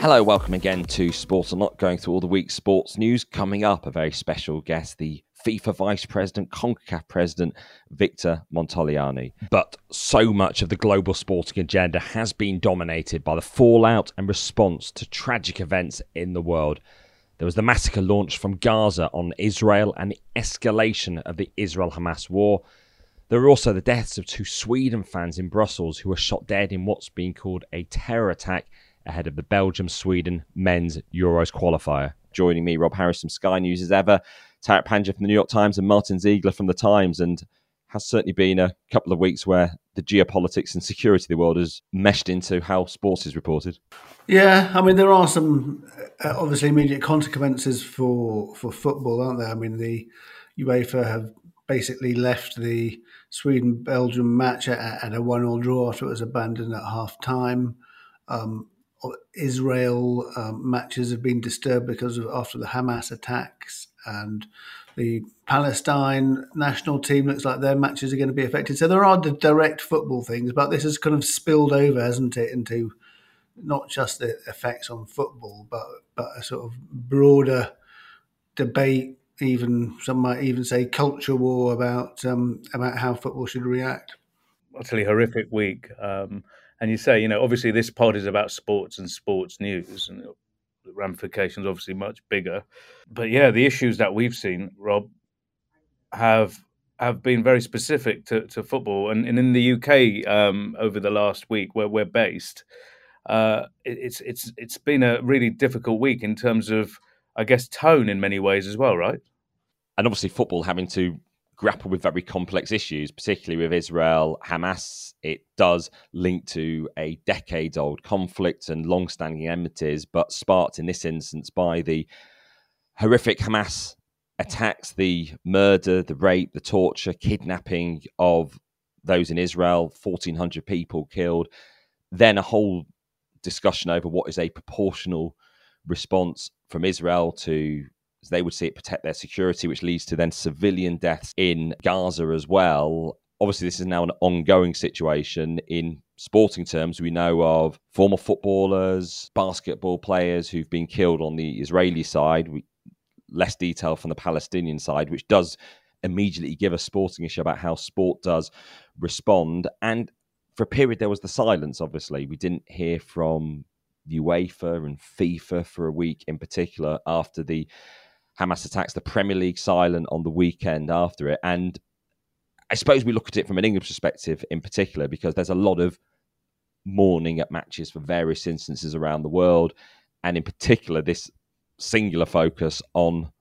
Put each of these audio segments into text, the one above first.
Hello, welcome again to Sports Unlocked, going through all the week's sports news. Coming up, a very special guest, the FIFA Vice President, CONCACAF President, Victor Montagliani. But so much of the global sporting agenda has been dominated by the fallout and response to tragic events in the world. There was the massacre launched from Gaza on Israel and the escalation of the Israel Hamas war. There were also the deaths of two Sweden fans in Brussels who were shot dead in what's been called a terror attack ahead of the Belgium Sweden men's Euros qualifier. Joining me, Rob Harris from Sky News as ever, Tariq Panja from the New York Times, and Martyn Ziegler from the Times. And has certainly been a couple of weeks where the geopolitics and security of the world has meshed into how sports is reported. Yeah, I mean there are some uh, obviously immediate consequences for for football, aren't there? I mean the UEFA have basically left the Sweden Belgium match at, at a one all draw after it was abandoned at half time. Um, Israel um, matches have been disturbed because of after the Hamas attacks, and the Palestine national team looks like their matches are going to be affected. So there are the direct football things, but this has kind of spilled over, hasn't it, into not just the effects on football, but but a sort of broader debate. Even some might even say culture war about um, about how football should react. Utterly horrific week. Um, and you say, you know, obviously this pod is about sports and sports news, and the ramifications obviously much bigger. But yeah, the issues that we've seen, Rob, have have been very specific to, to football, and, and in the UK um, over the last week, where we're based, uh, it, it's it's it's been a really difficult week in terms of, I guess, tone in many ways as well, right? And obviously, football having to grapple with very complex issues, particularly with Israel, Hamas. It does link to a decades old conflict and long standing enmities, but sparked in this instance by the horrific Hamas attacks, the murder, the rape, the torture, kidnapping of those in Israel, 1,400 people killed. Then a whole discussion over what is a proportional response from Israel to they would see it, protect their security, which leads to then civilian deaths in Gaza as well. Obviously, this is now an ongoing situation in sporting terms. We know of former footballers, basketball players who've been killed on the Israeli side. We, less detail from the Palestinian side, which does immediately give a sporting issue about how sport does respond. And for a period, there was the silence, obviously. We didn't hear from UEFA and FIFA for a week in particular after the Hamas attacks the Premier League silent on the weekend after it. And I suppose we look at it from an English perspective in particular because there's a lot of mourning at matches for various instances around the world. And in particular, this singular focus on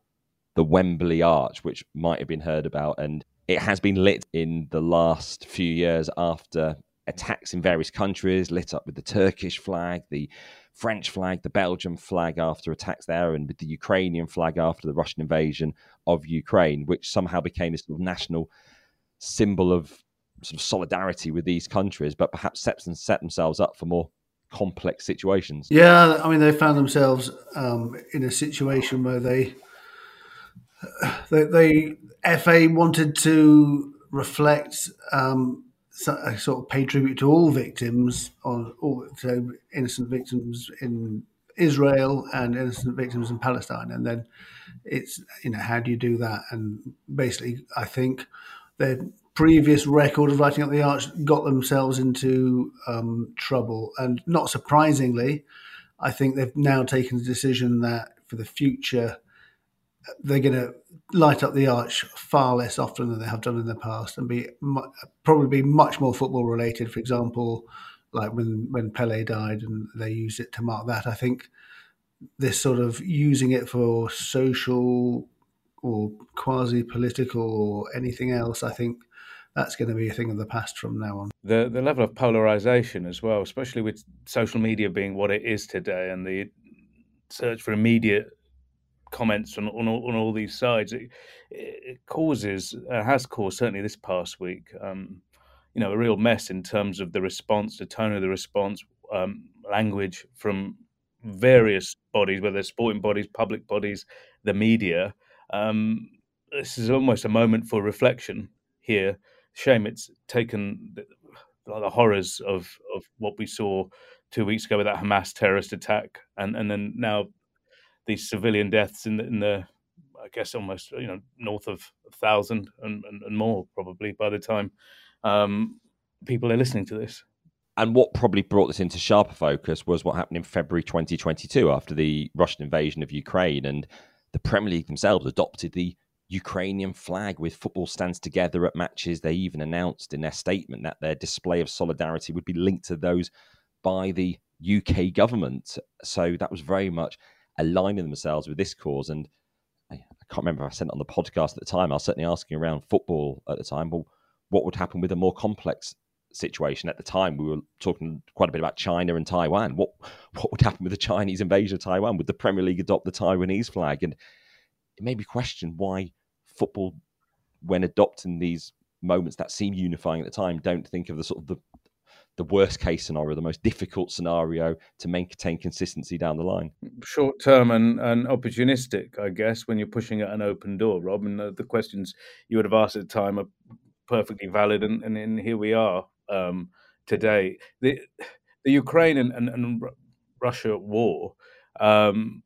the Wembley Arch, which might have been heard about. And it has been lit in the last few years after attacks in various countries, lit up with the Turkish flag, the French flag, the Belgian flag after attacks there, and with the Ukrainian flag after the Russian invasion of Ukraine, which somehow became a sort of national symbol of sort of solidarity with these countries, but perhaps set, and set themselves up for more complex situations. Yeah, I mean, they found themselves um, in a situation where they, they, they FA wanted to reflect um, I sort of pay tribute to all victims, on all innocent victims in Israel and innocent victims in Palestine, and then it's you know how do you do that? And basically, I think their previous record of writing up the arch got themselves into um, trouble, and not surprisingly, I think they've now taken the decision that for the future they're going to light up the arch far less often than they have done in the past and be probably be much more football related. For example, like when when Pele died and they used it to mark that. I think this sort of using it for social or quasi political or anything else, I think that's going to be a thing of the past from now on. The the level of polarization as well, especially with social media being what it is today, and the search for immediate comments on on all, on all these sides, it, it causes uh, has caused certainly this past week, um, you know, a real mess in terms of the response, the tone of the response, um, language from various bodies, whether sporting bodies, public bodies, the media. Um, this is almost a moment for reflection here. Shame it's taken the horrors of of what we saw two weeks ago with that Hamas terrorist attack, and and then now these civilian deaths in the, in the I guess almost you know north of a thousand and, and, and more probably by the time um, people are listening to this. And what probably brought this into sharper focus was what happened in February 2022 after the Russian invasion of Ukraine. And the Premier League themselves adopted the Ukrainian flag with football stands together at matches. They even announced in their statement that their display of solidarity would be linked to those by the UK government. So that was very much aligning themselves with this cause. And I, can't remember if I sent it on the podcast at the time. I was certainly asking around football at the time, well, what would happen with a more complex situation at the time? We were talking quite a bit about China and Taiwan. What what would happen with the Chinese invasion of Taiwan? Would the Premier League adopt the Taiwanese flag? And it made me question why football, when adopting these moments that seem unifying at the time, don't think of the sort of the the worst case scenario, the most difficult scenario to maintain consistency down the line. Short term and, and opportunistic, I guess, when you're pushing at an open door, Rob. And the, the questions you would have asked at the time are perfectly valid, and, and, and here we are um, today. The the Ukraine and, and, and Russia war, um,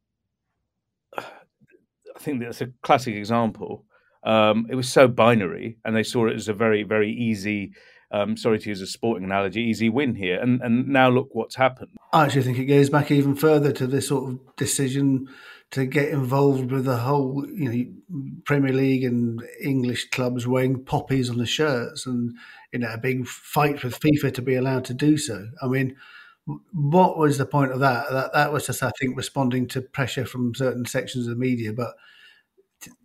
I think that's a classic example. Um, it was so binary, and they saw it as a very, very easy um, sorry to use a sporting analogy, easy win here. And and now look what's happened. I actually think it goes back even further to this sort of decision to get involved with the whole, you know, Premier League and English clubs wearing poppies on the shirts, and you know, a big fight with FIFA to be allowed to do so. I mean, what was the point of that? That that was just, I think, responding to pressure from certain sections of the media, but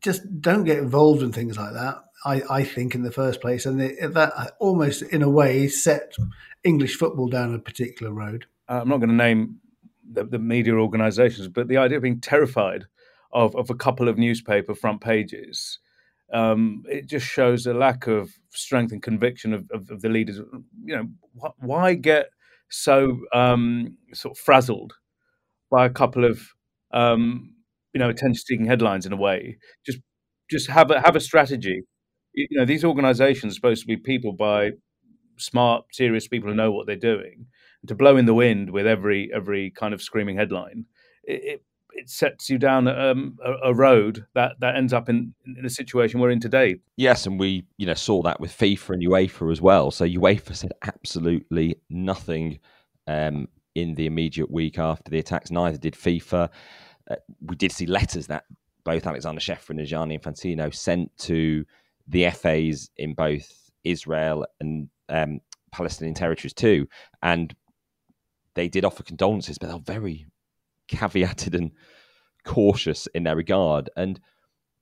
just don't get involved in things like that. I, I think in the first place, and it, that almost in a way set English football down a particular road. Uh, I'm not going to name the, the, media organisations, but the idea of being terrified of, of a couple of newspaper front pages, um, it just shows a lack of strength and conviction of, of, of the leaders. You know, wh- why get so um, sort of frazzled by a couple of um, you know attention-seeking headlines in a way? Just just have a have a strategy you know these organizations are supposed to be people by smart serious people who know what they're doing and to blow in the wind with every every kind of screaming headline it, it, it sets you down um, a, a, road that, that ends up in, in a situation we're in today. Yes, and we you know saw that with FIFA and UEFA as well. So UEFA said absolutely nothing um, in the immediate week after the attacks. Neither did FIFA. Uh, we did see letters that both Aleksander Ceferin and Gianni Infantino sent to the FAs in both Israel and um, Palestinian territories too, and they did offer condolences, but they're very caveated and cautious in their regard. And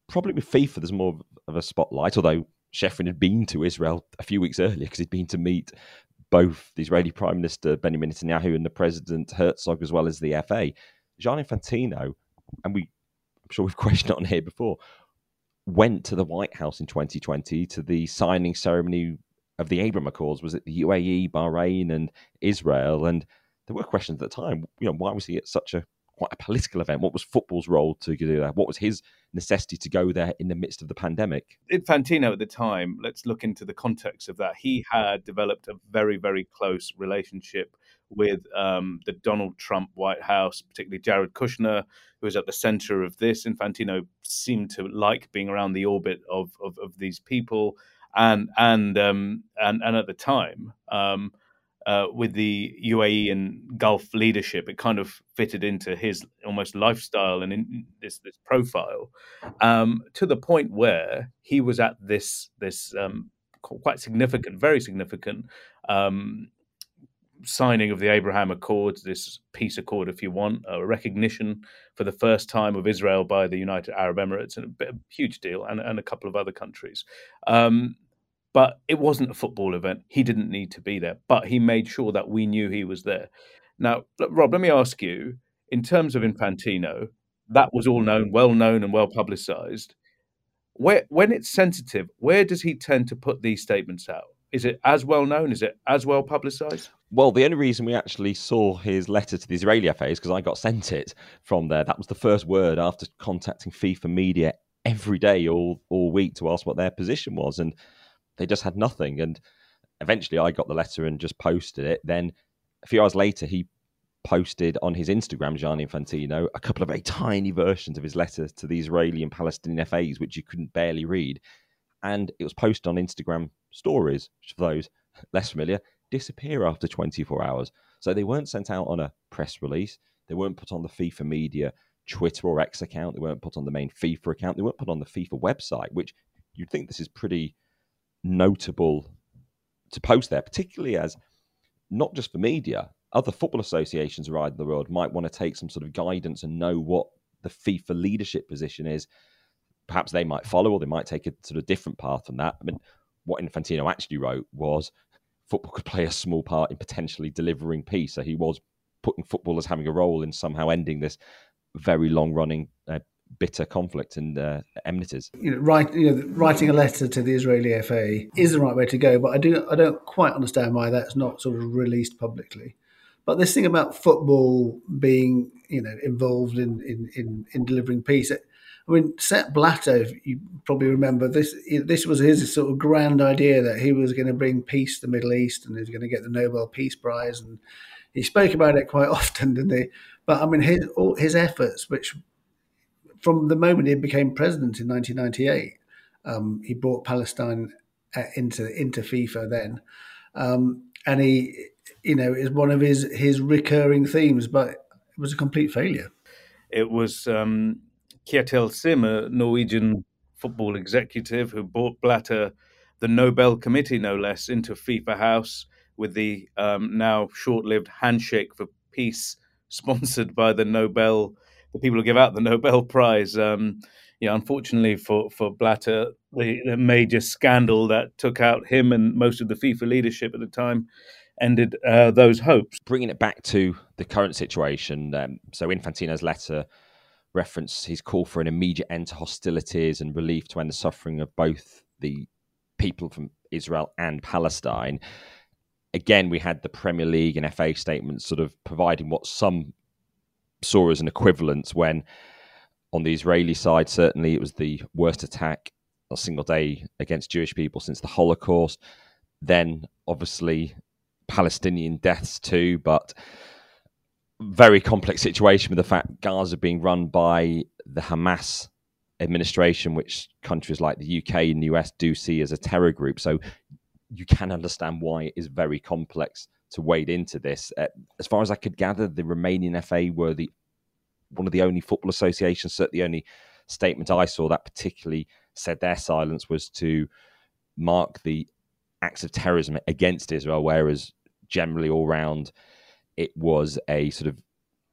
probably with FIFA, there's more of a spotlight. Although Ceferin had been to Israel a few weeks earlier because he'd been to meet both the Israeli Prime Minister Benjamin Netanyahu and the President Herzog, as well as the FA. Gianni Infantino, and we, I'm sure we've questioned on here before, went to the White House in 2020 to the signing ceremony of the Abraham Accords. Was it the UAE, Bahrain, and Israel? And there were questions at the time. You know, why was he at such a quite a political event? What was football's role to do that? What was his necessity to go there in the midst of the pandemic? Infantino at the time, let's look into the context of that. He had developed a very, very close relationship with um, the Donald Trump White House, particularly Jared Kushner, who was at the center of this. Infantino seemed to like being around the orbit of of, of these people, and and um, and and at the time. Um, uh, with the UAE and Gulf leadership, it kind of fitted into his almost lifestyle and this this profile, um, to the point where he was at this this um, quite significant, very significant um, signing of the Abraham Accords, this peace accord, if you want, a recognition for the first time of Israel by the United Arab Emirates, and a, a huge deal, and, and, a couple of other countries. Um, but it wasn't a football event. He didn't need to be there, but he made sure that we knew he was there. Now, Rob, let me ask you in terms of Infantino, that was all known, well known, and well publicized. Where, when it's sensitive, where does he tend to put these statements out? Is it as well known? Is it as well publicised? Well, the only reason we actually saw his letter to the Israeli FA is because I got sent it from there. That was the first word after contacting FIFA media every day all all week to ask what their position was, and they just had nothing. And eventually I got the letter and just posted it. Then a few hours later, he posted on his Instagram, Gianni Infantino, a couple of very tiny versions of his letter to the Israeli and Palestinian FAs, which you couldn't barely read. And it was posted on Instagram stories, which for those less familiar, disappear after 24 hours. So they weren't sent out on a press release. They weren't put on the FIFA media Twitter or X account. They weren't put on the main FIFA account. They weren't put on the FIFA website, which you'd think this is pretty notable to post there, particularly as not just for media, other football associations around the world might want to take some sort of guidance and know what the FIFA leadership position is. Perhaps they might follow or they might take a sort of different path from that. I mean, what Infantino actually wrote was football could play a small part in potentially delivering peace. So he was putting football as having a role in somehow ending this very long running uh, bitter conflict and uh, enmities. You know, write, you know, writing a letter to the Israeli FA is the right way to go, but I do I don't quite understand why that's not sort of released publicly. But this thing about football being, you know, involved in in, in, in delivering peace. I mean, Sepp Blatter, you probably remember this. This was his sort of grand idea that he was going to bring peace to the Middle East and he was going to get the Nobel Peace Prize, and he spoke about it quite often, didn't he? But I mean, his all his efforts, which from the moment he became president in 1998, um, he brought Palestine uh, into into FIFA then, um, and he, you know, is one of his his recurring themes, but it was a complete failure. It was um, Kjetil Siem, a Norwegian football executive, who brought Blatter the Nobel Committee, no less, into FIFA House with the um, now short-lived Handshake for Peace, sponsored by the Nobel the people who give out the Nobel Prize. Um, unfortunately for for Blatter, the, the, major scandal that took out him and most of the FIFA leadership at the time ended uh, those hopes. Bringing it back to the current situation, um, so Infantino's letter referenced his call for an immediate end to hostilities and relief to end the suffering of both the people from Israel and Palestine. Again, we had the Premier League and FA statements sort of providing what some saw as an equivalence when on the Israeli side, certainly it was the worst attack a single day against Jewish people since the Holocaust. Then, obviously, Palestinian deaths too, but very complex situation with the fact Gaza being run by the Hamas administration, which countries like the UK and the US do see as a terror group. So you can understand why it is very complex to wade into this. Uh, as far as I could gather, the Romanian FA were the one of the only football associations, certainly the only statement I saw that particularly said their silence was to mark the acts of terrorism against Israel, whereas generally all round it was a sort of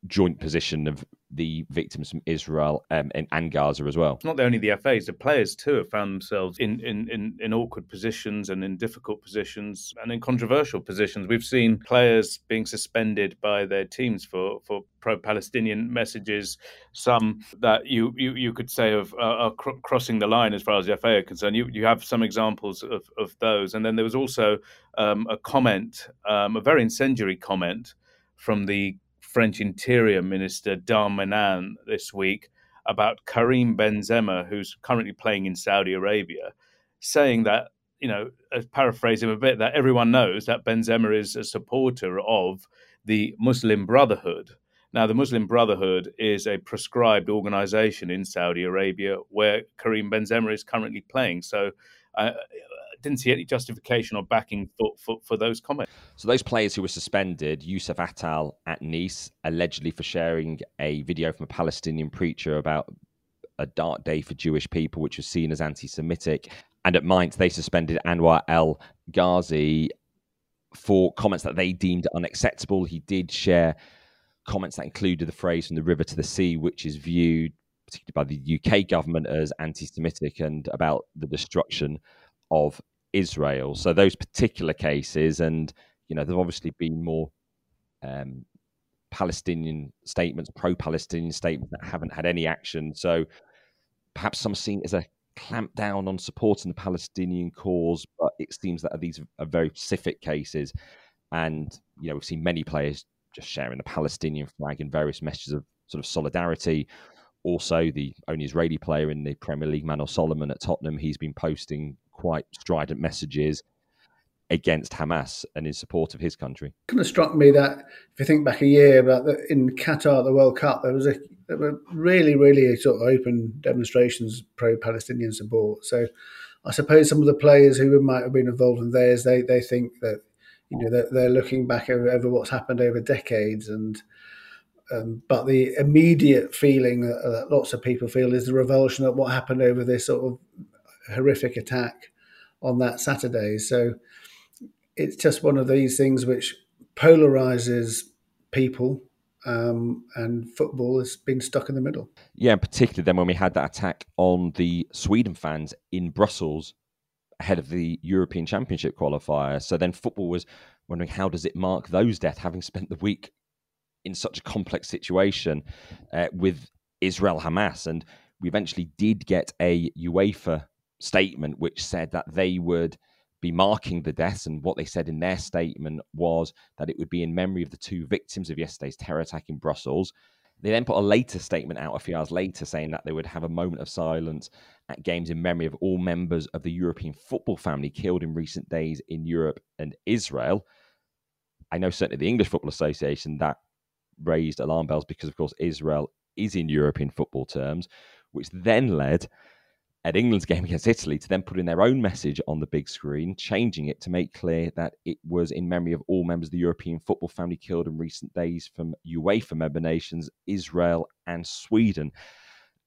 joint position of the victims from Israel um, and, and, Gaza as well. It's not only the FAs, the players too have found themselves in, in, in, in, awkward positions and in difficult positions and in controversial positions. We've seen players being suspended by their teams for, for pro Palestinian messages, some that you, you, you could say of, uh, are cr- crossing the line as far as the FA are concerned. You, you have some examples of, of those. And then there was also um, a comment, um, a very incendiary comment from the French Interior Minister Darmanin this week about Karim Benzema, who's currently playing in Saudi Arabia, saying that, you know, paraphrase him a bit, that everyone knows that Benzema is a supporter of the Muslim Brotherhood. Now, the Muslim Brotherhood is a proscribed organization in Saudi Arabia where Karim Benzema is currently playing. So, uh, didn't see any justification or backing for, for, for those comments. So those players who were suspended, Youssef Attal at Nice, allegedly for sharing a video from a Palestinian preacher about a dark day for Jewish people, which was seen as anti-Semitic. And at Mainz, they suspended Anwar El Ghazi for comments that they deemed unacceptable. He did share comments that included the phrase from the river to the sea, which is viewed particularly by the UK government as anti-Semitic and about the destruction of Israel. So those particular cases, and you know, there've obviously been more um, Palestinian statements, pro-Palestinian statements that haven't had any action. So perhaps some seen as a clamp down on supporting the Palestinian cause, but it seems that these are very specific cases. And you know, we've seen many players just sharing the Palestinian flag in various messages of sort of solidarity. Also, the only Israeli player in the Premier League, Manor Solomon at Tottenham, he's been posting quite strident messages. against Hamas and in support of his country. It Kind of struck me that if you think back a year about the, in Qatar, the World Cup, there was a there were really, really sort of open demonstrations pro-Palestinian support. So I suppose some of the players who might have been involved in theirs, they they think that you know they're, they're looking back over, over, what's happened over decades and. Um, but the immediate feeling that, that lots of people feel is the revulsion at what happened over this sort of horrific attack on that Saturday. So it's just one of these things which polarizes people um, and football has been stuck in the middle. Yeah, and particularly then when we had that attack on the Sweden fans in Brussels ahead of the European Championship qualifier. So then football was wondering how does it mark those deaths, having spent the week in such a complex situation uh, with Israel Hamas, and we eventually did get a UEFA statement which said that they would be marking the deaths. And what they said in their statement was that it would be in memory of the two victims of yesterday's terror attack in Brussels. They then put a later statement out a few hours later saying that they would have a moment of silence at games in memory of all members of the European football family killed in recent days in Europe and Israel. I know certainly the English Football Association that raised alarm bells because, of course, Israel is in European football terms, which then led at England's game against Italy to then put in their own message on the big screen, changing it to make clear that it was in memory of all members of the European football family killed in recent days from UEFA member nations, Israel and Sweden.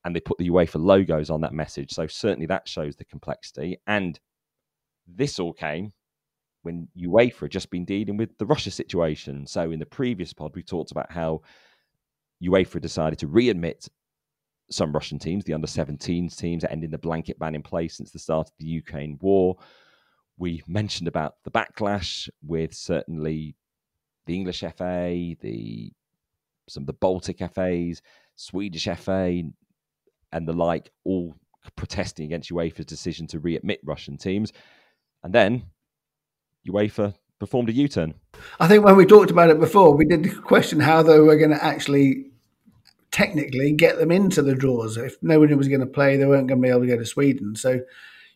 And they put the UEFA logos on that message. So certainly that shows the complexity. And this all came when UEFA had just been dealing with the Russia situation. So in the previous pod, we talked about how UEFA decided to readmit some Russian teams, the under 17s teams, ending the blanket ban in place since the start of the Ukraine war. We mentioned about the backlash with certainly the English FA, the some of the Baltic FAs, Swedish FA, and the like, all protesting against UEFA's decision to readmit Russian teams. And then UEFA performed a U turn. I think when we talked about it before, we did question how they were going to actually technically get them into the draws. If nobody was going to play, they weren't going to be able to go to Sweden. So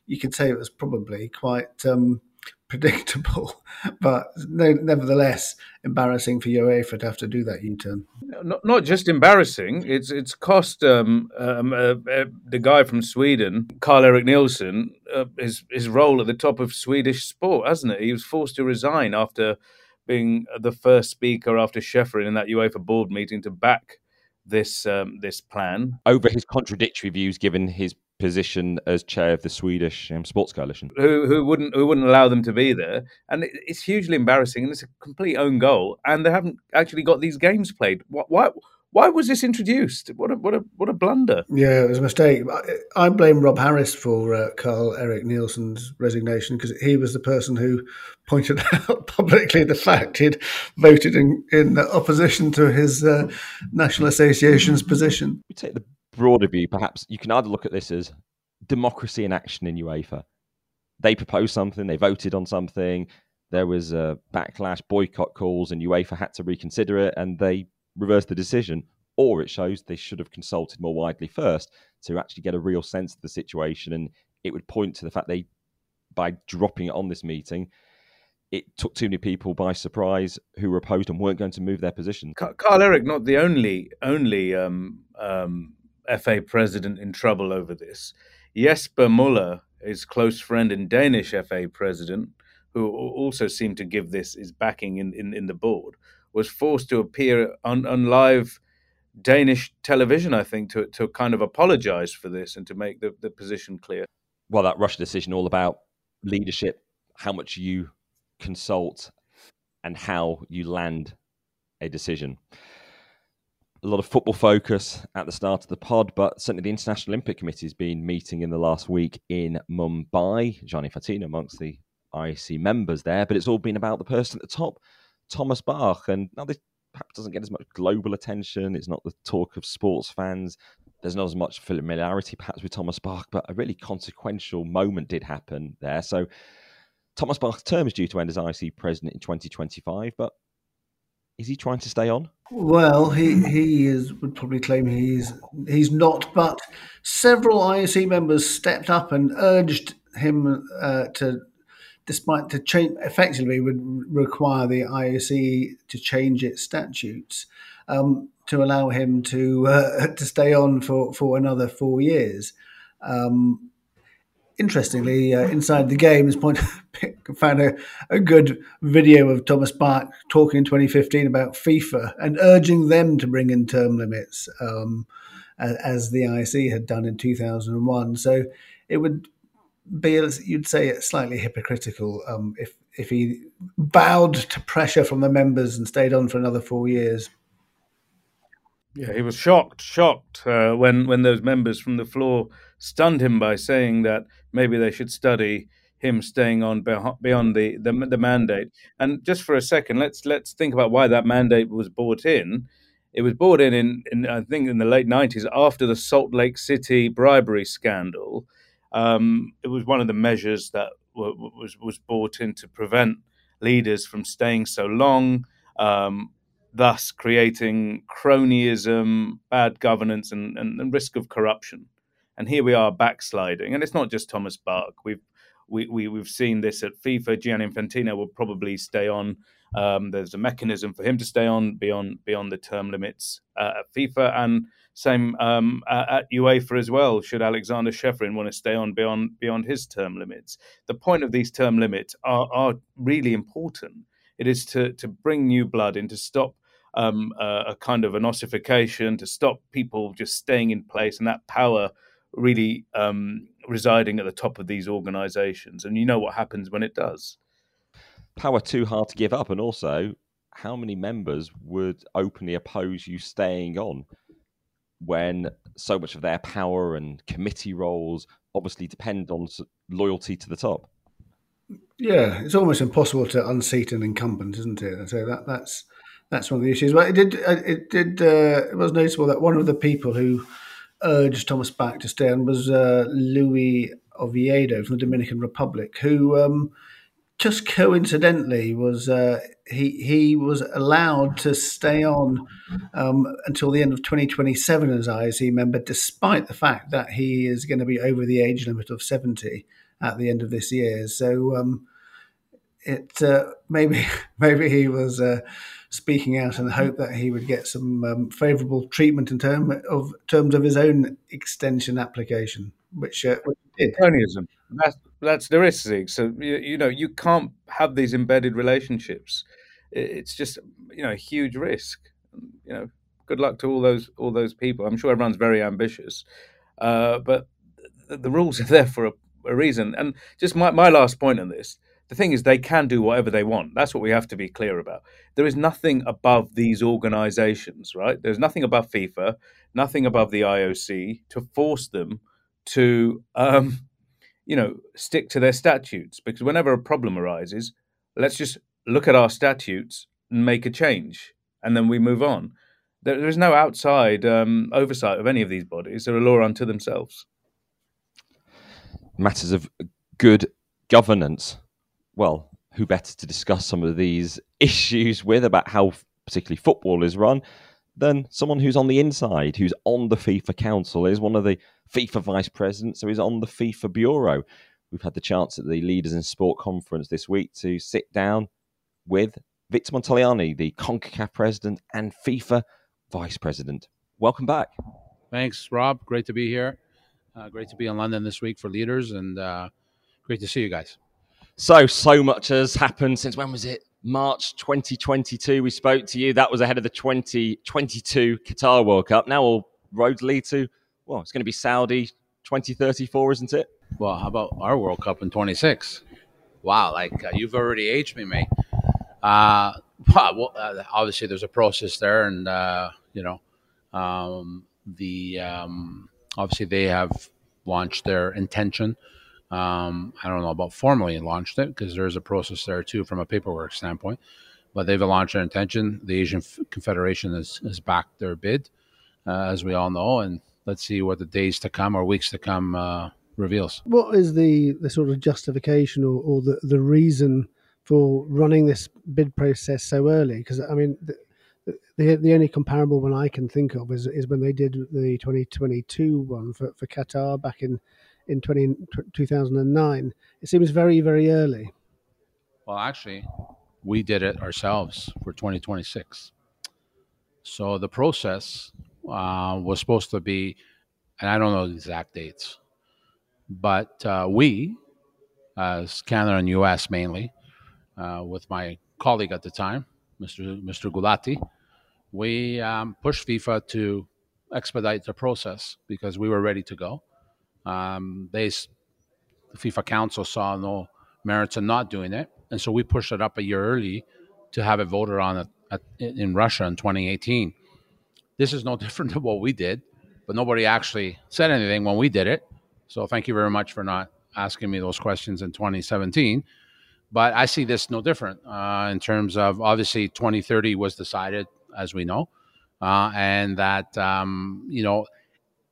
you could say it was probably quite um, predictable, but no, nevertheless embarrassing for UEFA to have to do that U-turn. Not, not just embarrassing; it's it's cost um, um, uh, uh, the guy from Sweden, Karl Erik Nilsson, uh, his his role at the top of Swedish sport, hasn't it? He was forced to resign after being the first speaker after Ceferin in that UEFA board meeting to back this um, this plan over his contradictory views, given his position as chair of the Swedish um, Sports Coalition. Who who wouldn't who wouldn't allow them to be there, and it, it's hugely embarrassing, and it's a complete own goal, and they haven't actually got these games played. What why why was this introduced? What a what a what a blunder! Yeah, it was a mistake. I blame Rob Harris for uh, Karl Erik Nilsson's resignation because he was the person who pointed out publicly the fact he'd voted in, in opposition to his uh, National Association's position. We take the broader view. Perhaps you can either look at this as democracy in action in UEFA. They proposed something, they voted on something. There was a backlash, boycott calls, and UEFA had to reconsider it, and they reverse the decision, or it shows they should have consulted more widely first to actually get a real sense of the situation. And it would point to the fact they, by dropping it on this meeting, it took too many people by surprise who were opposed and weren't going to move their position. Karl Erik, not the only only um, um, FA president in trouble over this. Jesper Møller, his close friend and Danish FA president, who also seemed to give this his backing in, in, in the board, was forced to appear on, on live Danish television, I think, to to kind of apologise for this and to make the, the position clear. Well, that Russia decision all about leadership, how much you consult, and how you land a decision. A lot of football focus at the start of the pod, but certainly the International Olympic Committee has been meeting in the last week in Mumbai. Gianni Infantino amongst the IOC members there, but it's all been about the person at the top Thomas Bach. And now this perhaps doesn't get as much global attention. It's not the talk of sports fans. There's not as much familiarity perhaps with Thomas Bach, but a really consequential moment did happen there. So Thomas Bach's term is due to end as IOC president in 2025, but is he trying to stay on? Well, he he is would probably claim he's he's not, but several IOC members stepped up and urged him uh, to despite to change effectively would require the IOC to change its statutes um, to allow him to uh, to stay on for, for another four years. Um, interestingly, uh, inside the game, point found a, a good video of Thomas Bach talking in 2015 about FIFA and urging them to bring in term limits, um, as, as, the IOC had done in 2001. So it would be, you'd say, it's slightly hypocritical um, if if he bowed to pressure from the members and stayed on for another four years. Yeah, he was shocked, shocked uh, when when those members from the floor stunned him by saying that maybe they should study him staying on beyond the, the, the mandate. And just for a second, let's let's think about why that mandate was brought in. It was brought in, in, in I think in the late nineties after the Salt Lake City bribery scandal. Um, it was one of the measures that w- was was brought in to prevent leaders from staying so long. Um, thus creating cronyism, bad governance, and, and, and, risk of corruption. And here we are backsliding. And it's not just Thomas Bach. We've we, we, we've seen this at FIFA. Gianni Infantino will probably stay on. Um, there's a mechanism for him to stay on beyond beyond the term limits uh, at FIFA, and same um, at UEFA as well. Should Aleksander Ceferin want to stay on beyond beyond his term limits? The point of these term limits are, are really important. It is to to bring new blood in to stop um, a kind of an ossification, to stop people just staying in place, and that power really um, residing at the top of these organizations. And you know what happens when it does. Power too hard to give up. And also, how many members would openly oppose you staying on when so much of their power and committee roles obviously depend on loyalty to the top? Yeah, it's almost impossible to unseat an incumbent, isn't it? So that that's that's one of the issues. But it did it did uh, it was noticeable that one of the people who urged Thomas Bach to stay on was uh, Luis Oviedo from the Dominican Republic, who um, just coincidentally was uh, he he was allowed to stay on um, until the end of 2027 as IOC member, despite the fact that he is going to be over the age limit of 70 at the end of this year. So um, it uh, maybe maybe he was uh, speaking out in the hope that he would get some um, favourable treatment in term of terms of his own extension application, which, uh, which did. Cronyism. That's that's the risk. So you, you know you can't have these embedded relationships. It's just you know a huge risk. You know, good luck to all those all those people. I'm sure everyone's very ambitious, uh, but the, the, rules are there for a, a reason. And just my, my last point on this the thing is they can do whatever they want that's what we have to be clear about there is nothing above these organizations right there's nothing above fifa nothing above the ioc to force them to um, you know stick to their statutes because whenever a problem arises let's just look at our statutes and make a change and then we move on. There, there is no outside um, oversight of any of these bodies. They're a law unto themselves. Matters of good governance. Well, who better to discuss some of these issues with about how particularly football is run than someone who's on the inside, who's on the FIFA Council, is one of the FIFA vice presidents, so he's on the FIFA Bureau. We've had the chance at the Leaders in Sport conference this week to sit down with Victor Montagliani, the CONCACAF president and FIFA vice president. Welcome back. Thanks, Rob. Great to be here. Uh, great to be in London this week for Leaders, and uh, great to see you guys. So, so much has happened since when was it? March 2022. We spoke to you. That was ahead of the 2022 Qatar World Cup. Now all roads lead to, well, it's going to be Saudi 2034, isn't it? Well, how about our World Cup in 26? Wow, like uh, you've already aged me, mate. Uh, well, uh, obviously, there's a process there, and uh, you know, um, the um, obviously they have launched their intention um, I don't know about formally launched it because there's a process there too from a paperwork standpoint. But they've launched their intention. The Asian Confederation has, has backed their bid, uh, as we all know, and let's see what the days to come or weeks to come uh, reveals. What is the, the sort of justification or, or the, the reason for running this bid process so early? Because I mean, the, the, the only comparable one I can think of is, is when they did the 2022 one for, for Qatar back in in 20, 2009. It seems very, very early. Well, actually, we did it ourselves for 2026. So the process uh, was supposed to be, and I don't know the exact dates, but uh, we, as Canada and US mainly, uh, with my colleague at the time, Mr. Mr. Gulati, we um, pushed FIFA to expedite the process because we were ready to go. Um, they, the FIFA Council saw no merits in not doing it, and so we pushed it up a year early to have it voted on at, at, in Russia in 2018. This is no different than what we did, but nobody actually said anything when we did it. So thank you very much for not asking me those questions in 2017. But I see this no different uh, in terms of obviously 2030 was decided, as we know, uh, and that um, you know,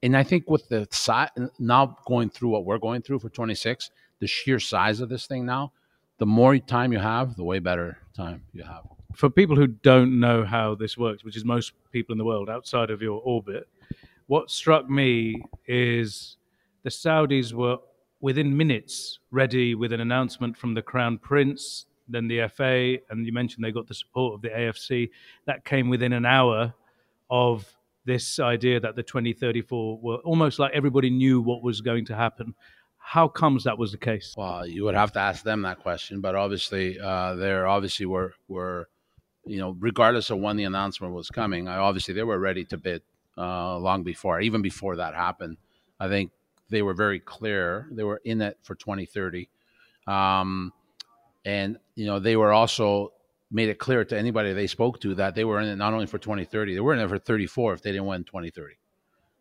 and I think with the size now going through what we're going through for 26, the sheer size of this thing now, the more time you have, the way better time you have. For people who don't know how this works, which is most people in the world outside of your orbit, what struck me is the Saudis were within minutes ready with an announcement from the Crown Prince, then the FA, and you mentioned they got the support of the AFC. That came within an hour of this idea that the 2034 were almost like everybody knew what was going to happen. How comes that was the case? Well, you would have to ask them that question, but obviously, uh, they're obviously were were, you know, regardless of when the announcement was coming, I, obviously they were ready to bid uh, long before, even before that happened. I think they were very clear. They were in it for 2030. Um, and, you know, they were also made it clear to anybody they spoke to that they were in it not only for 2030, they were in it for 34 if they didn't win 2030.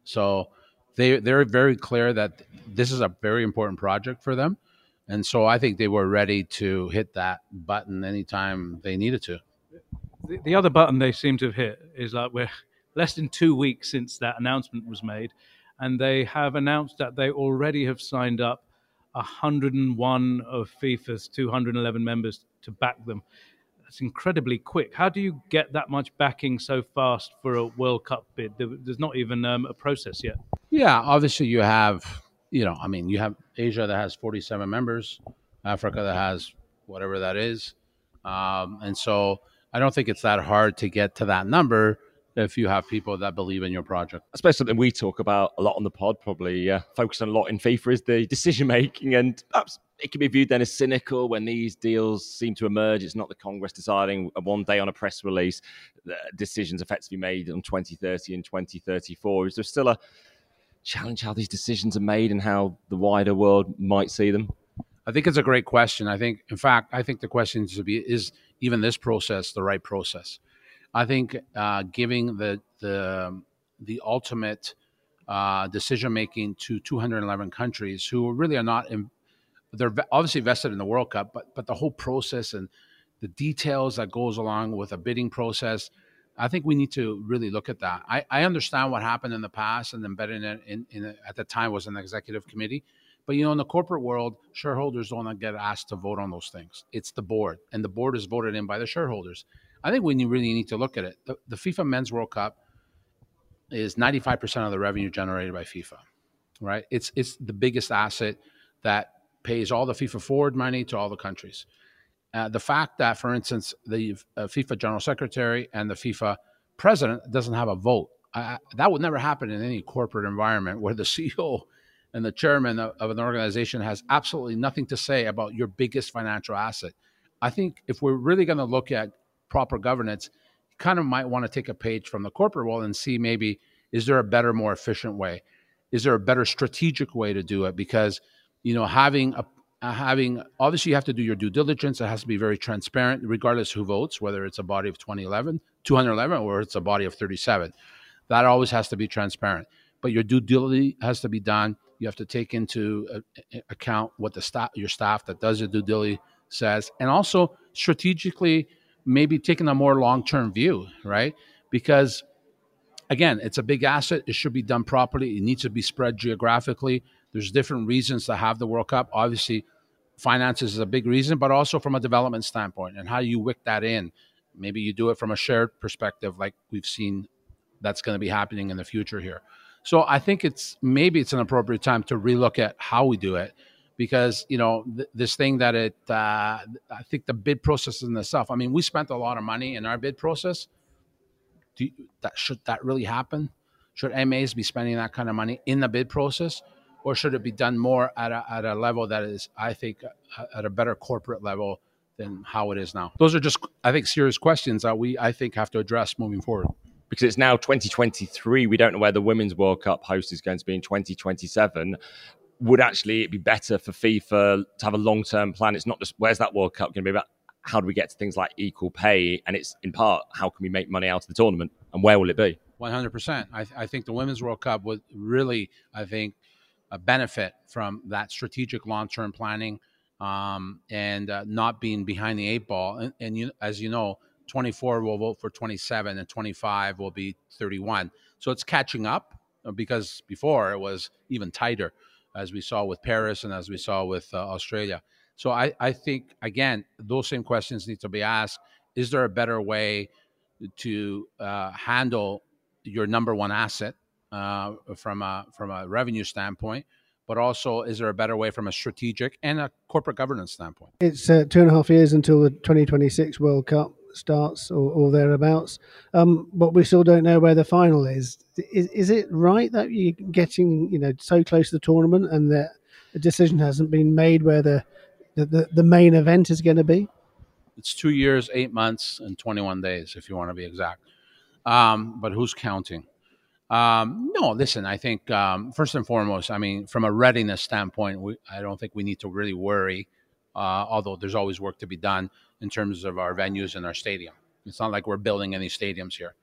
So they, they're very clear that this is a very important project for them. And so I think they were ready to hit that button anytime they needed to. The, the other button they seem to have hit is like we're less than two weeks since that announcement was made and they have announced that they already have signed up 101 of FIFA's 211 members to back them. That's incredibly quick. How do you get that much backing so fast for a World Cup bid? There's not even um, a process yet. Yeah, obviously you have, you know, I mean, you have Asia that has 47 members, Africa that has whatever that is, um, and so I don't think it's that hard to get to that number if you have people that believe in your project. I suppose something we talk about a lot on the pod, probably uh, focusing a lot in FIFA, is the decision making. And perhaps it can be viewed then as cynical when these deals seem to emerge. It's not the Congress deciding one day on a press release decisions effectively made on 2030 and 2034. Is there still a challenge how these decisions are made and how the wider world might see them? I think it's a great question. I think, in fact, I think the question should be: Is even this process the right process? I think uh, giving the the the ultimate uh, decision making to 211 countries who really are not in, they're obviously vested in the World Cup, but but the whole process and the details that goes along with a bidding process, I think we need to really look at that. I, I understand what happened in the past and embedding it in, in, in at the time was an executive committee. But you know, in the corporate world, shareholders don't get asked to vote on those things. It's the board, and the board is voted in by the shareholders. I think we really need to look at it. The, the FIFA Men's World Cup is 95% of the revenue generated by FIFA, right? It's it's the biggest asset that pays all the FIFA forward money to all the countries. Uh, the fact that, for instance, the uh, FIFA General Secretary and the FIFA President doesn't have a vote, uh, that would never happen in any corporate environment where the CEO and the chairman of, of an organization has absolutely nothing to say about your biggest financial asset. I think if we're really going to look at proper governance, you kind of might want to take a page from the corporate world and see maybe is there a better, more efficient way? Is there a better strategic way to do it? Because you know, having a uh, having obviously you have to do your due diligence. It has to be very transparent, regardless who votes, whether it's a body of 2011, 211, or it's a body of 37. That always has to be transparent. But your due diligence has to be done. You have to take into uh, account what the staff, your staff that does your due diligence says, and also strategically maybe taking a more long term view, right? Because again, it's a big asset. It should be done properly. It needs to be spread geographically. There's different reasons to have the World Cup. Obviously, finances is a big reason, but also from a development standpoint and how you wick that in. Maybe you do it from a shared perspective, like we've seen that's going to be happening in the future here. So I think it's maybe it's an appropriate time to relook at how we do it. Because you know th- this thing that it uh, I think the bid process in itself. I mean, we spent a lot of money in our bid process. You, that should that really happen? Should MAs be spending that kind of money in the bid process, or should it be done more at a, at a level that is, I think, uh, at a better corporate level than how it is now? Those are just, I think, serious questions that we, I think, have to address moving forward because it's now 2023. We don't know where the Women's World Cup host is going to be in 2027 would actually it be better for FIFA to have a long term plan? It's not just where's that World Cup going to be about? How do we get to things like equal pay? And it's in part how can we make money out of the tournament and where will it be? One hundred percent. I think the Women's World Cup would really, I think, uh, benefit from that strategic long term planning um, and uh, not being behind the eight ball. And, and you, as you know, 24 will vote for 27 and 25 will be 31. So it's catching up uh, because before it was even tighter as we saw with Paris and as we saw with uh, Australia. So I, I think, again, those same questions need to be asked. Is there a better way to uh, handle your number one asset uh, from, a, from a revenue standpoint? But also, is there a better way from a strategic and a corporate governance standpoint? It's uh, two and a half years until the 2026 World Cup starts or, or thereabouts. Um, but we still don't know where the final is. Is. Is it right that you're getting you know so close to the tournament and that a decision hasn't been made where the the, the, main event is going to be? It's two years, eight months, and 21 days, if you want to be exact. Um, but who's counting? Um, no, listen, I think um, first and foremost, I mean, from a readiness standpoint, we, I don't think we need to really worry, uh, although there's always work to be done in terms of our venues and our stadium. It's not like we're building any stadiums here,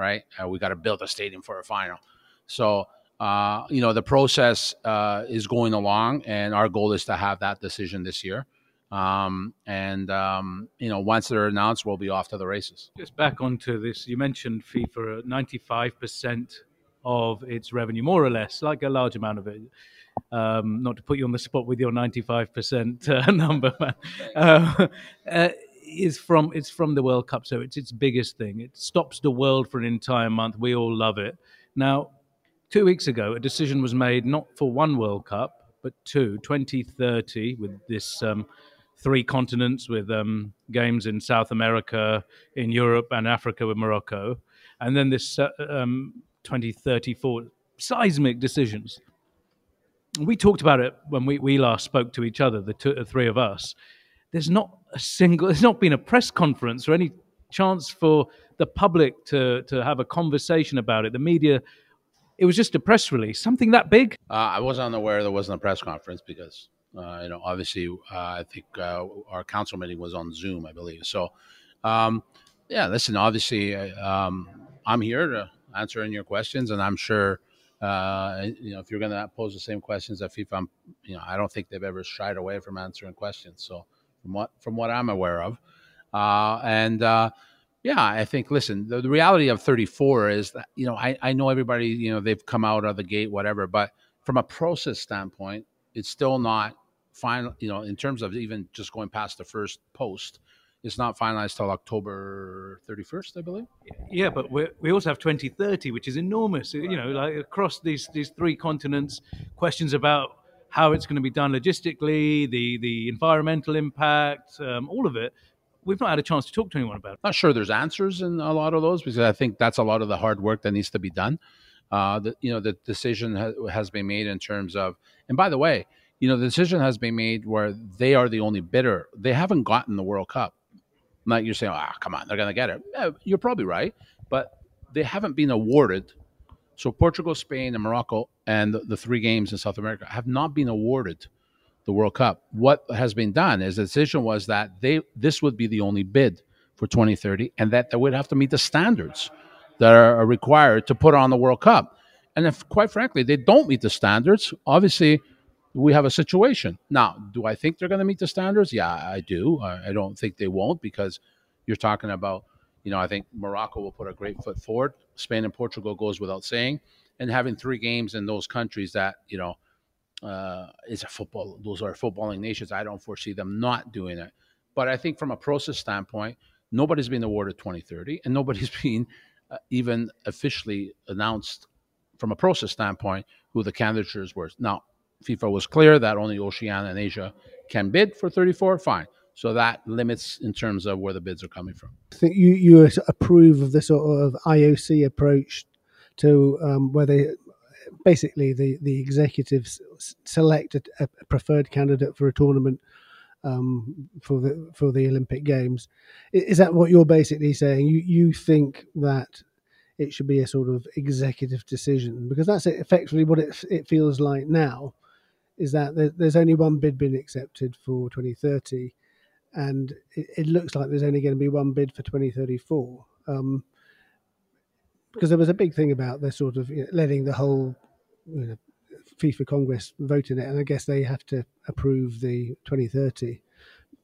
right? Uh, we got to build a stadium for a final. So, uh, you know, the process uh, is going along, and our goal is to have that decision this year. Um, and um, you know, once they're announced, we'll be off to the races. Just back onto this, you mentioned FIFA. Ninety-five percent of its revenue, more or less, like a large amount of it, um, not to put you on the spot with your 95% uh, number, man, uh, uh, is from it's from the World Cup, so it's its biggest thing. It stops the world for an entire month. We all love it. Now, two weeks ago, a decision was made not for one World Cup, but two, 2030, with this um, three continents, with um, games in South America, in Europe, and Africa with Morocco, and then this uh, um, 2034 seismic decisions we talked about it when we, we last spoke to each other, the, two, the three of us. There's not a single, there's not been a press conference or any chance for the public to, to have a conversation about it. The media, it was just a press release. Something that big? Uh, I wasn't unaware there wasn't a press conference because, uh, you know, obviously, uh, I think uh, our council meeting was on Zoom, I believe. So, um, yeah, listen, obviously, um, I'm here to answer any your questions, and I'm sure uh, you know, if you're going to pose the same questions at FIFA, I'm, you know, I don't think they've ever shied away from answering questions. So from what from what I'm aware of, uh, and uh, yeah, I think listen, the, the, reality of 34 is that you know I, I know everybody you know they've come out of the gate whatever, but from a process standpoint, it's still not final. You know, in terms of even just going past the first post, it's not finalized till October 31st, I believe. Yeah, but we we also have 2030, which is enormous. You know, like across these these three continents, questions about how it's going to be done logistically, the the environmental impact, um, all of it. We've not had a chance to talk to anyone about. It. Not sure there's answers in a lot of those because I think that's a lot of the hard work that needs to be done. Uh, the, you know, the decision ha- has been made in terms of, and by the way, you know, the decision has been made where they are the only bidder. They haven't gotten the World Cup like you're saying, ah, oh, come on, they're going to get it. Yeah, you're probably right, but they haven't been awarded. So Portugal, Spain, and Morocco, and the, three games in South America have not been awarded the World Cup. What has been done is the decision was that they this would be the only bid for 2030, and that they would have to meet the standards that are required to put on the World Cup. And if, quite frankly, they don't meet the standards, obviously we have a situation. Now, do I think they're going to meet the standards? Yeah, I do. I, don't think they won't because you're talking about, you know, I think Morocco will put a great foot forward. Spain and Portugal goes without saying. And having three games in those countries that, you know, uh, is a football, those are footballing nations. I don't foresee them not doing it. But I think from a process standpoint, nobody's been awarded 2030 and nobody's been uh, even officially announced from a process standpoint who the candidatures were. Now, FIFA was clear that only Oceania and Asia can bid for 34. Fine. So that limits in terms of where the bids are coming from. I think you you approve of the sort of IOC approach to um, where they basically the the executives select a, a preferred candidate for a tournament um, for the for the Olympic Games. Is that what you're basically saying? You you think that it should be a sort of executive decision because that's effectively what it it feels like now. Is that there's only one bid being accepted for 2030, and it, it looks like there's only going to be one bid for 2034. Um, because there was a big thing about the sort of you know, letting the whole you know, FIFA Congress vote in it, and I guess they have to approve the 2030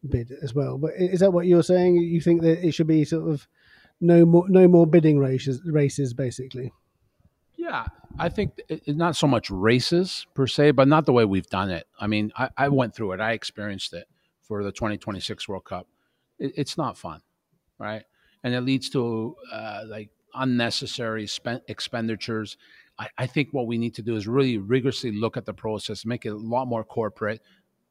bid as well. But is that what you're saying? You think that it should be sort of no more no more bidding races races basically? Yeah, I think it's not so much races per se, but not the way we've done it. I mean, I, I went through it, I experienced it for the 2026 World Cup. It, it's not fun, right? And it leads to uh, like unnecessary spend- expenditures. I, I think what we need to do is really rigorously look at the process, make it a lot more corporate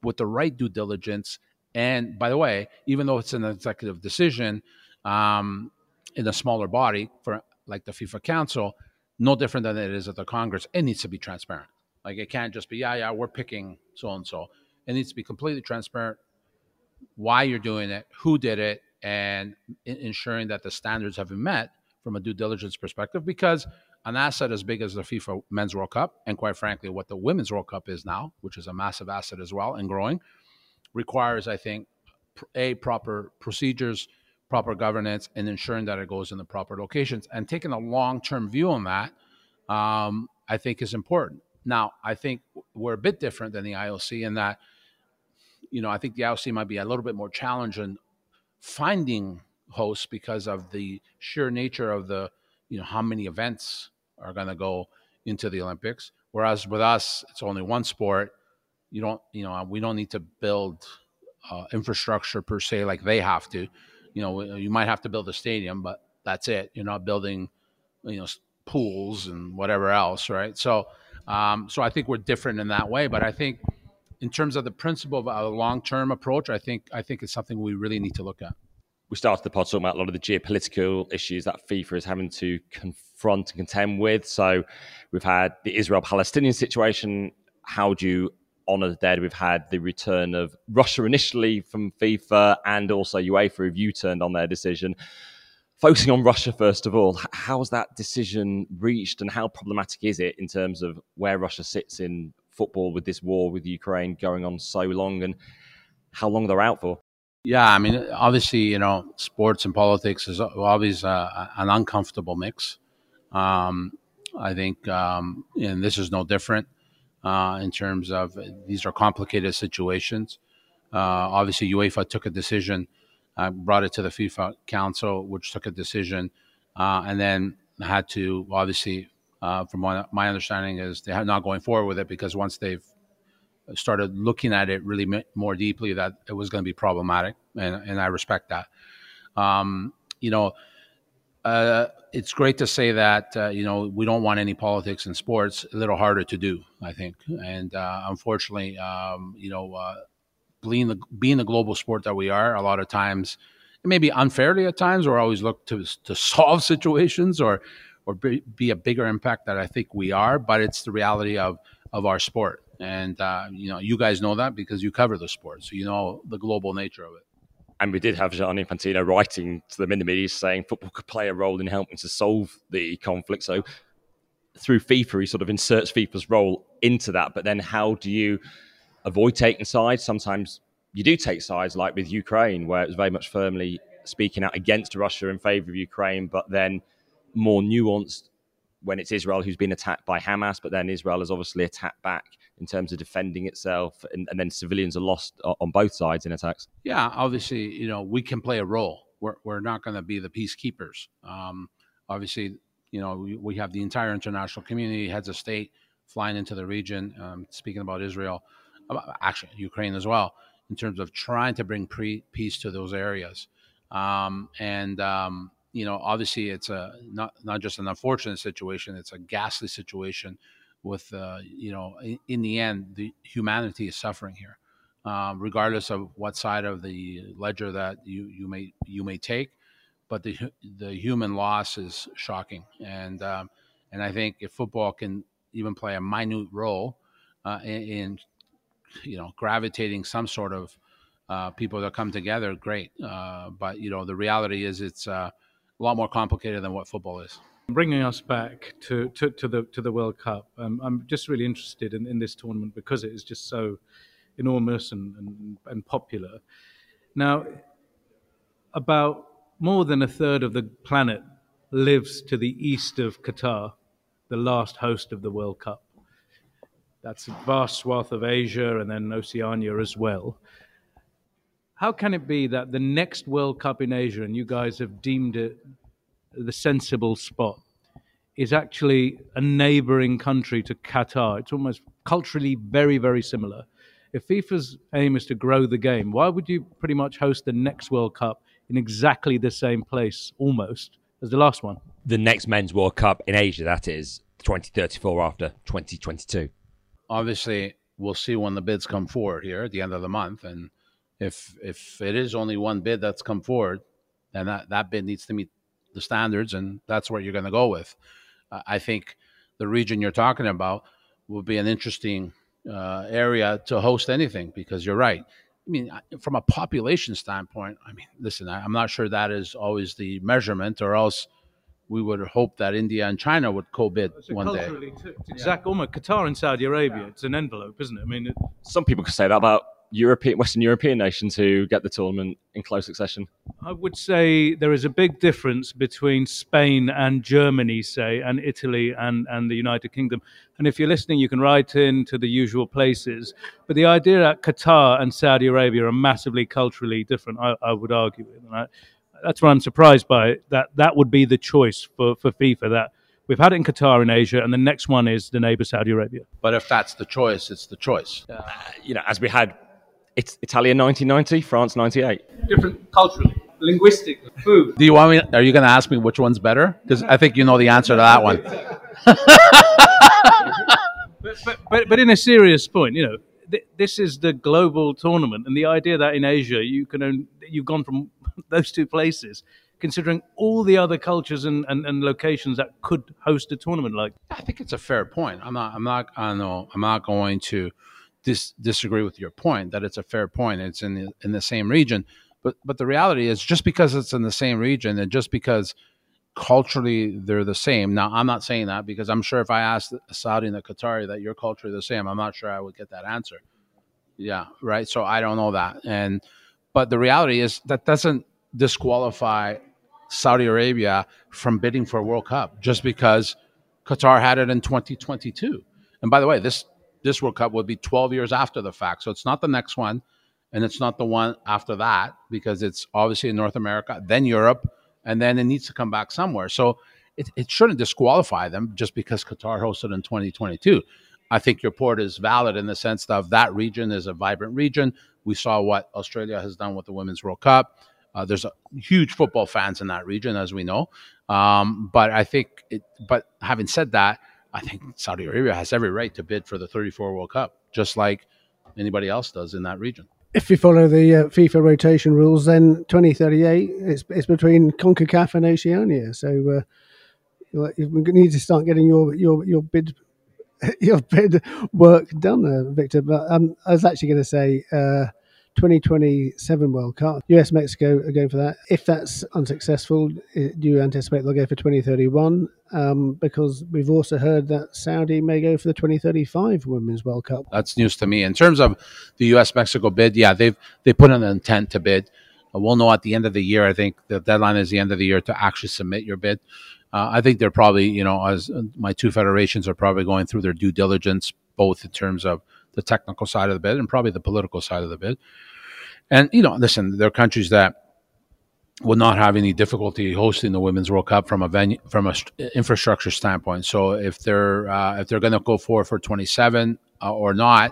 with the right due diligence. And by the way, even though it's an executive decision um, in a smaller body for like the FIFA Council, no different than it is at the Congress, it needs to be transparent. Like it can't just be, yeah, yeah, we're picking so and so. It needs to be completely transparent why you're doing it, who did it, and ensuring that the standards have been met from a due diligence perspective. Because an asset as big as the FIFA Men's World Cup, and quite frankly, what the Women's World Cup is now, which is a massive asset as well and growing, requires, I think, a proper procedures, proper governance, and ensuring that it goes in the proper locations. And taking a long term view on that, um, I think, is important. Now, I think we're a bit different than the IOC in that, you know, I think the IOC might be a little bit more challenging finding hosts because of the sheer nature of the, you know, how many events are going to go into the Olympics. Whereas with us, it's only one sport. You don't, you know, we don't need to build uh, infrastructure per se like they have to. You know, you might have to build a stadium, but that's it. You're not building, you know, pools and whatever else, right? So, um, so I think we're different in that way. But I think, in terms of the principle of a long-term approach, I think I think it's something we really need to look at we started the pod talking about a lot of the geopolitical issues that FIFA is having to confront and contend with. So we've had the Israel Palestinian situation. How do you honour that? We've had the return of Russia initially from FIFA and also UEFA have U turned on their decision. Focusing on Russia first of all, how's that decision reached and how problematic is it in terms of where Russia sits in football with this war with Ukraine going on so long and how long they're out for? Yeah, I mean, obviously, you know, sports and politics is always uh, an uncomfortable mix. Um, I think, um, and this is no different uh, in terms of these are complicated situations. Uh, obviously, UEFA took a decision, uh, brought it to the FIFA Council, which took a decision, uh, and then had to obviously, uh, from my, my understanding, is they are not going forward with it because once they've started looking at it really more deeply that it was going to be problematic, and, and I respect that. Um, you know, uh, it's great to say that uh, you know we don't want any politics in sports. A little harder to do, I think, and uh, unfortunately, um, you know, uh, being the being the global sport that we are, a lot of times, maybe unfairly at times, or always look to to solve situations or or be, be a bigger impact that I think we are. But it's the reality of of our sport and uh, you know you guys know that because you cover the sport, so you know the global nature of it. And we did have Gianni Infantino writing to them in the media saying football could play a role in helping to solve the conflict. So through FIFA, he sort of inserts FIFA's role into that. But then, how do you avoid taking sides? Sometimes you do take sides, like with Ukraine, where it was very much firmly speaking out against Russia in favor of Ukraine, but then more nuanced when it's Israel who's been attacked by Hamas, but then Israel has obviously attacked back in terms of defending itself, and, and then civilians are lost on both sides in attacks. Yeah, obviously, you know, we can play a role. We're, we're not going to be the peacekeepers. Um, obviously, you know, we, we, have the entire international community, heads of state flying into the region, um, speaking about Israel, actually, Ukraine as well, in terms of trying to bring pre- peace to those areas. Um, and, um, you know, obviously, it's a not not just an unfortunate situation; it's a ghastly situation with uh, you know, in, in, the end, the humanity is suffering here, um, regardless of what side of the ledger that you you may you may take. But the the human loss is shocking, and um, and I think if football can even play a minute role uh, in, in, you know gravitating some sort of uh, people that come together, great. Uh, but you know the reality is it's uh, a lot more complicated than what football is. Bringing us back to, to, to the to the World Cup, um, I'm just really interested in, in this tournament because it is just so enormous and, and, and popular. Now, about more than a third of the planet lives to the east of Qatar, the last host of the World Cup. That's a vast swath of Asia and then Oceania as well. How can it be that the next World Cup in Asia, and you guys have deemed it the sensible spot is actually a neighboring country to Qatar. It's almost culturally very, very similar. If FIFA's aim is to grow the game, why would you pretty much host the next World Cup in exactly the same place almost as the last one? The next Men's World Cup in Asia, that is 2034 after 2022. Obviously, we'll see when the bids come forward here at the end of the month. And if if it is only one bid that's come forward, then that, that bid needs to meet the standards, and that's what you're going to go with. Uh, I think the region you're talking about would be an interesting uh, area to host anything because you're right. I mean, from a population standpoint, I mean, listen, I'm not sure that is always the measurement, or else we would hope that India and China would co-bid so one day. Too, it's exact, almost Qatar and Saudi Arabia. It's an envelope, isn't it? I mean, it, some people could say that about European, Western European nations who get the tournament in close succession? I would say there is a big difference between Spain and Germany, say, and Italy and, and the United Kingdom. And if you're listening, you can write in to the usual places. But the idea that Qatar and Saudi Arabia are massively culturally different, I, I would argue. I, that's what I'm surprised by. That that would be the choice for, for FIFA. That We've had it in Qatar in Asia, and the next one is the neighbor Saudi Arabia. But if that's the choice, it's the choice. Uh, you know, as we had it's Italia 1990, France 98. Different culturally, linguistically, food. Do you want me? Are you going to ask me which one's better? Because I think you know the answer to that one. but, but, but, but in a serious point, you know, th- this is the global tournament, and the idea that in Asia you can own, you've gone from those two places considering all the other cultures and, and, and, locations that could host a tournament like I think it's a fair point. I'm not I'm not I know I'm not going to dis- disagree with your point that it's a fair point. It's in the, in the same region, but but the reality is just because it's in the same region and just because culturally they're the same. Now I'm not saying that because I'm sure if I asked Saudi and a Qatari that your culture is the same, I'm not sure I would get that answer. Yeah, right. So I don't know that, and but the reality is that doesn't disqualify Saudi Arabia from bidding for a World Cup just because Qatar had it in 2022. And by the way, this this World Cup would be 12 years after the fact. So it's not the next one, and it's not the one after that because it's obviously in North America, then Europe, and then it needs to come back somewhere. So it, it shouldn't disqualify them just because Qatar hosted in 2022. I think your port is valid in the sense of that region is a vibrant region. We saw what Australia has done with the Women's World Cup. Uh, there's a huge football fans in that region, as we know. Um, but I think, it, but having said that, I think Saudi Arabia has every right to bid for the 34 World Cup, just like anybody else does in that region. If you follow the uh, FIFA rotation rules, then 2038 it's, it's between CONCACAF and Oceania. So uh, you need to start getting your your your bid your bid work done there, Victor. But um, I was actually going to say. Uh, 2027 World Cup. US Mexico are going for that. If that's unsuccessful, do you anticipate they'll go for 2031? Um, because we've also heard that Saudi may go for the 2035 Women's World Cup. That's news to me. In terms of the US Mexico bid, yeah, they've they put an intent to bid. Uh, we'll know at the end of the year. I think the deadline is the end of the year to actually submit your bid. Uh, I think they're probably, you know, as uh, my two federations are probably going through their due diligence, both in terms of the technical side of the bid and probably the political side of the bid. And you know, listen, there are countries that will not have any difficulty hosting the Women's World Cup from a venue from a infrastructure standpoint. So if they're uh, if they're going to go forward for 27 uh, or not,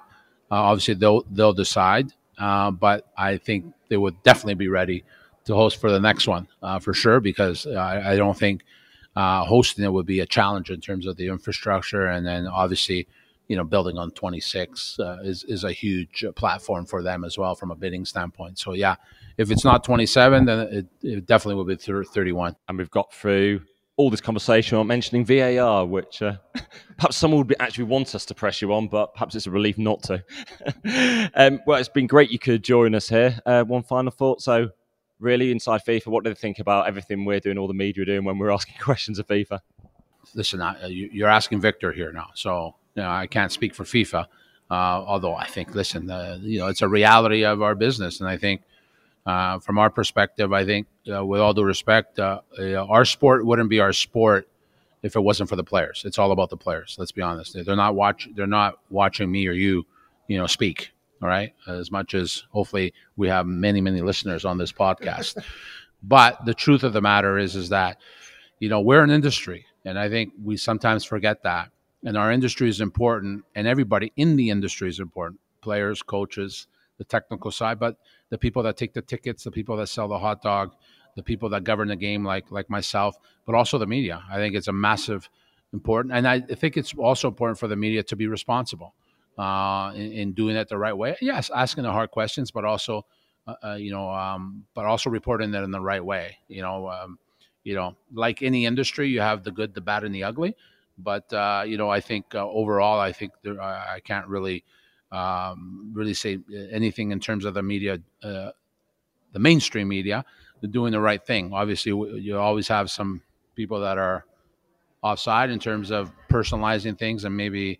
uh, obviously they'll they'll decide. Uh, but I think they would definitely be ready to host for the next one uh, for sure because I, I, don't think uh, hosting it would be a challenge in terms of the infrastructure, and then obviously, you know, building on 26 uh, is is a huge platform for them as well from a bidding standpoint. So yeah, if it's not 27, then it, it definitely will be 31. And we've got through all this conversation on mentioning VAR, which uh, perhaps someone would be, actually want us to press you on, but perhaps it's a relief not to. um, well, it's been great you could join us here. Uh, one final thought. So, really, inside FIFA, what do they think about everything we're doing, all the media doing when we're asking questions of FIFA? Listen, I, you're asking Victor here now, so you know, I can't speak for FIFA. Uh, although I think, listen, uh, you know, it's a reality of our business, and I think uh, from our perspective, I think, uh, with all due respect, uh, our sport wouldn't be our sport if it wasn't for the players. It's all about the players. Let's be honest. They're not watch. They're not watching me or you, you know, speak. All right. As much as hopefully we have many, many listeners on this podcast, but the truth of the matter is, is that, you know, we're an industry, and I think we sometimes forget that. And our industry is important, and everybody in the industry is important. Players, coaches, the technical side, but the people that take the tickets, the people that sell the hot dog, the people that govern the game, like like myself, but also the media. I think it's a massive important, and I think it's also important for the media to be responsible uh, in, in, doing it the right way. Yes, asking the hard questions, but also, uh, uh, you know, um, but also reporting that in the right way. You know, um, you know, like any industry, you have the good, the bad, and the ugly. But uh, you know, I think uh, overall, I think there, I can't really um, really say anything in terms of the media, uh, the mainstream media, doing the right thing. Obviously, you always have some people that are offside in terms of personalizing things and maybe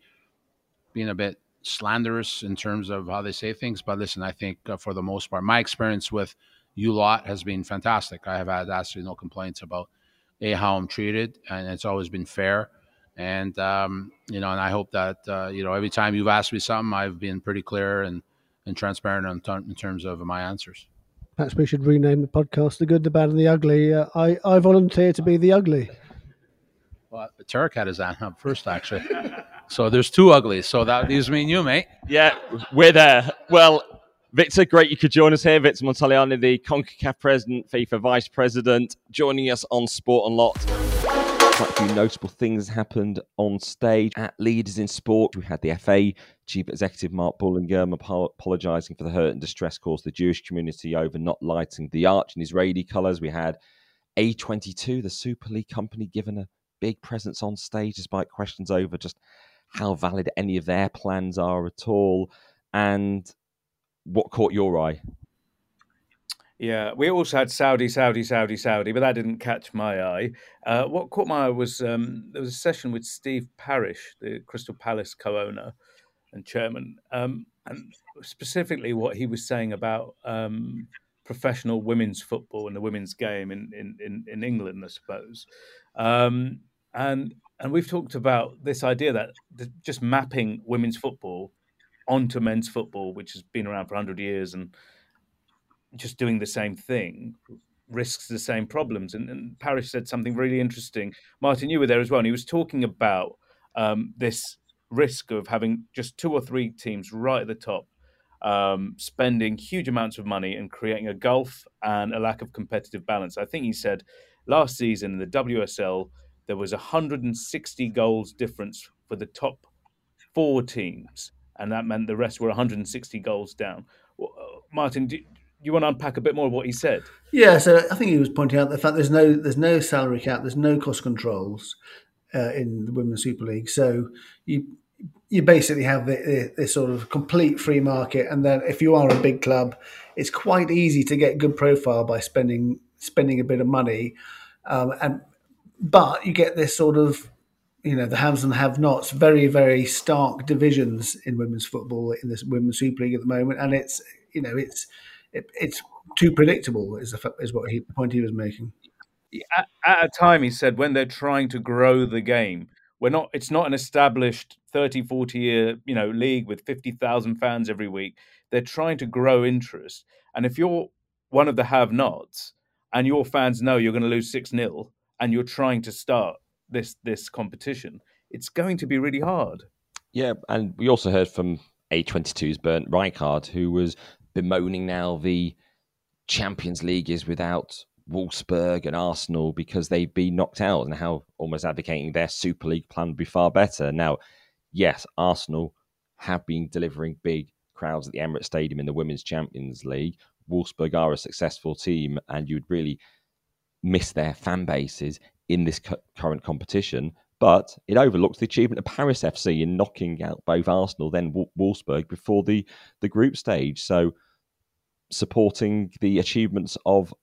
being a bit slanderous in terms of how they say things. But listen, I think uh, for the most part, my experience with you lot has been fantastic. I have had absolutely no complaints about a how I'm treated, and it's always been fair. And um, you know, and I hope that uh, you know every time you've asked me something, I've been pretty clear and and transparent in, t- in terms of my answers. Perhaps we should rename the podcast "The Good, the Bad, and the Ugly." Uh, I I volunteer to be the ugly. Well, Terracat is on up first, actually. so there's two uglies. So that leaves me and you, mate. Yeah, we're there. Well, Victor, great you could join us here. Victor Montagliani, the CONCACAF president, FIFA vice president, joining us on Sport Unlocked quite a few notable things happened on stage at Leaders in Sport. We had the FA Chief Executive Mark Bullingham apologising for the hurt and distress caused the Jewish community over not lighting the arch in Israeli colours. We had A22, the Super League company, given a big presence on stage despite questions over just how valid any of their plans are at all. And what caught your eye? Yeah, we also had Saudi, Saudi, Saudi, Saudi, but that didn't catch my eye. Uh, what caught my eye was um, there was a session with Steve Parish, the Crystal Palace co-owner and chairman, um, and specifically what he was saying about um, professional women's football and the women's game in in, in, England, I suppose. Um, and and we've talked about this idea that just mapping women's football onto men's football, which has been around for hundred years and just doing the same thing risks the same problems. And, and said something really interesting. Martyn, you were there as well, and he was talking about um, this risk of having just two or three teams right at the top um, spending huge amounts of money and creating a gulf and a lack of competitive balance. I think he said last season in the WSL there was 160 goals difference for the top four teams, and that meant the rest were 160 goals down. Uh, Martyn, do, you want to unpack a bit more of what he said? Yeah, so I think he was pointing out the fact there's no there's no salary cap, there's no cost controls uh, in the Women's Super League. So you you basically have this sort of complete free market, and then if you are a big club, it's quite easy to get good profile by spending spending a bit of money, um, and but you get this sort of you know the haves and have-nots, very very stark divisions in women's football in this women's Super League at the moment, and it's you know it's it, it's too predictable. Is the, is what he the point he was making. At, at a time, he said, when they're trying to grow the game, we're not. It's not an established 30, 40 year you know league with fifty thousand fans every week. They're trying to grow interest, and if you're one of the have-nots and your fans know you're going to lose six 0 and you're trying to start this this competition, it's going to be really hard. Yeah, and we also heard from A22's Bernd Reichart, who was bemoaning now the Champions League is without Wolfsburg and Arsenal because they've been knocked out and how almost advocating their Super League plan would be far better. Now, yes, Arsenal have been delivering big crowds at the Emirates Stadium in the Women's Champions League. Wolfsburg are a successful team, and you'd really miss their fan bases in this current competition. But it overlooks the achievement of Paris FC in knocking out both Arsenal, then Wolfsburg before the, the group stage. So, supporting the achievements of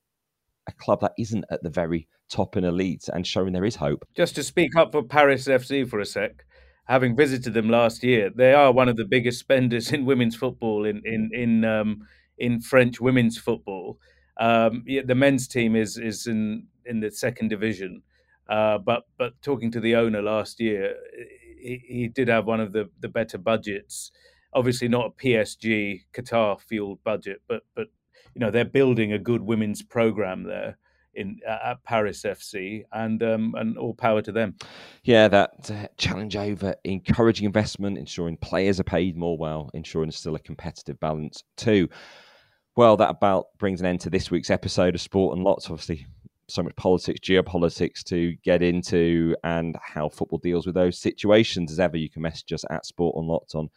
a club that isn't at the very top in elite and showing there is hope. Just to speak up for Paris FC for a sec, having visited them last year, they are one of the biggest spenders in women's football in in in um, in French women's football. Um, the men's team is is in in the second division, uh, but but talking to the owner last year, he, he, did have one of the the better budgets. Obviously, not a PSG Qatar fueled budget, but but you know they're building a good women's program there in at Paris FC, and um, and all power to them. Yeah, that uh, challenge over encouraging investment, ensuring players are paid more well, ensuring there's still a competitive balance too. Well, that about brings an end to this week's episode of Sport Unlocked. Obviously, so much politics, geopolitics to get into, and how football deals with those situations. As ever, you can message us at Sport Unlocked on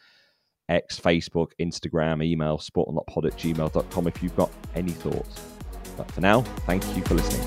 X, Facebook, Instagram, email, sportandlotpod at gmail.com if you've got any thoughts. But for now, thank you for listening.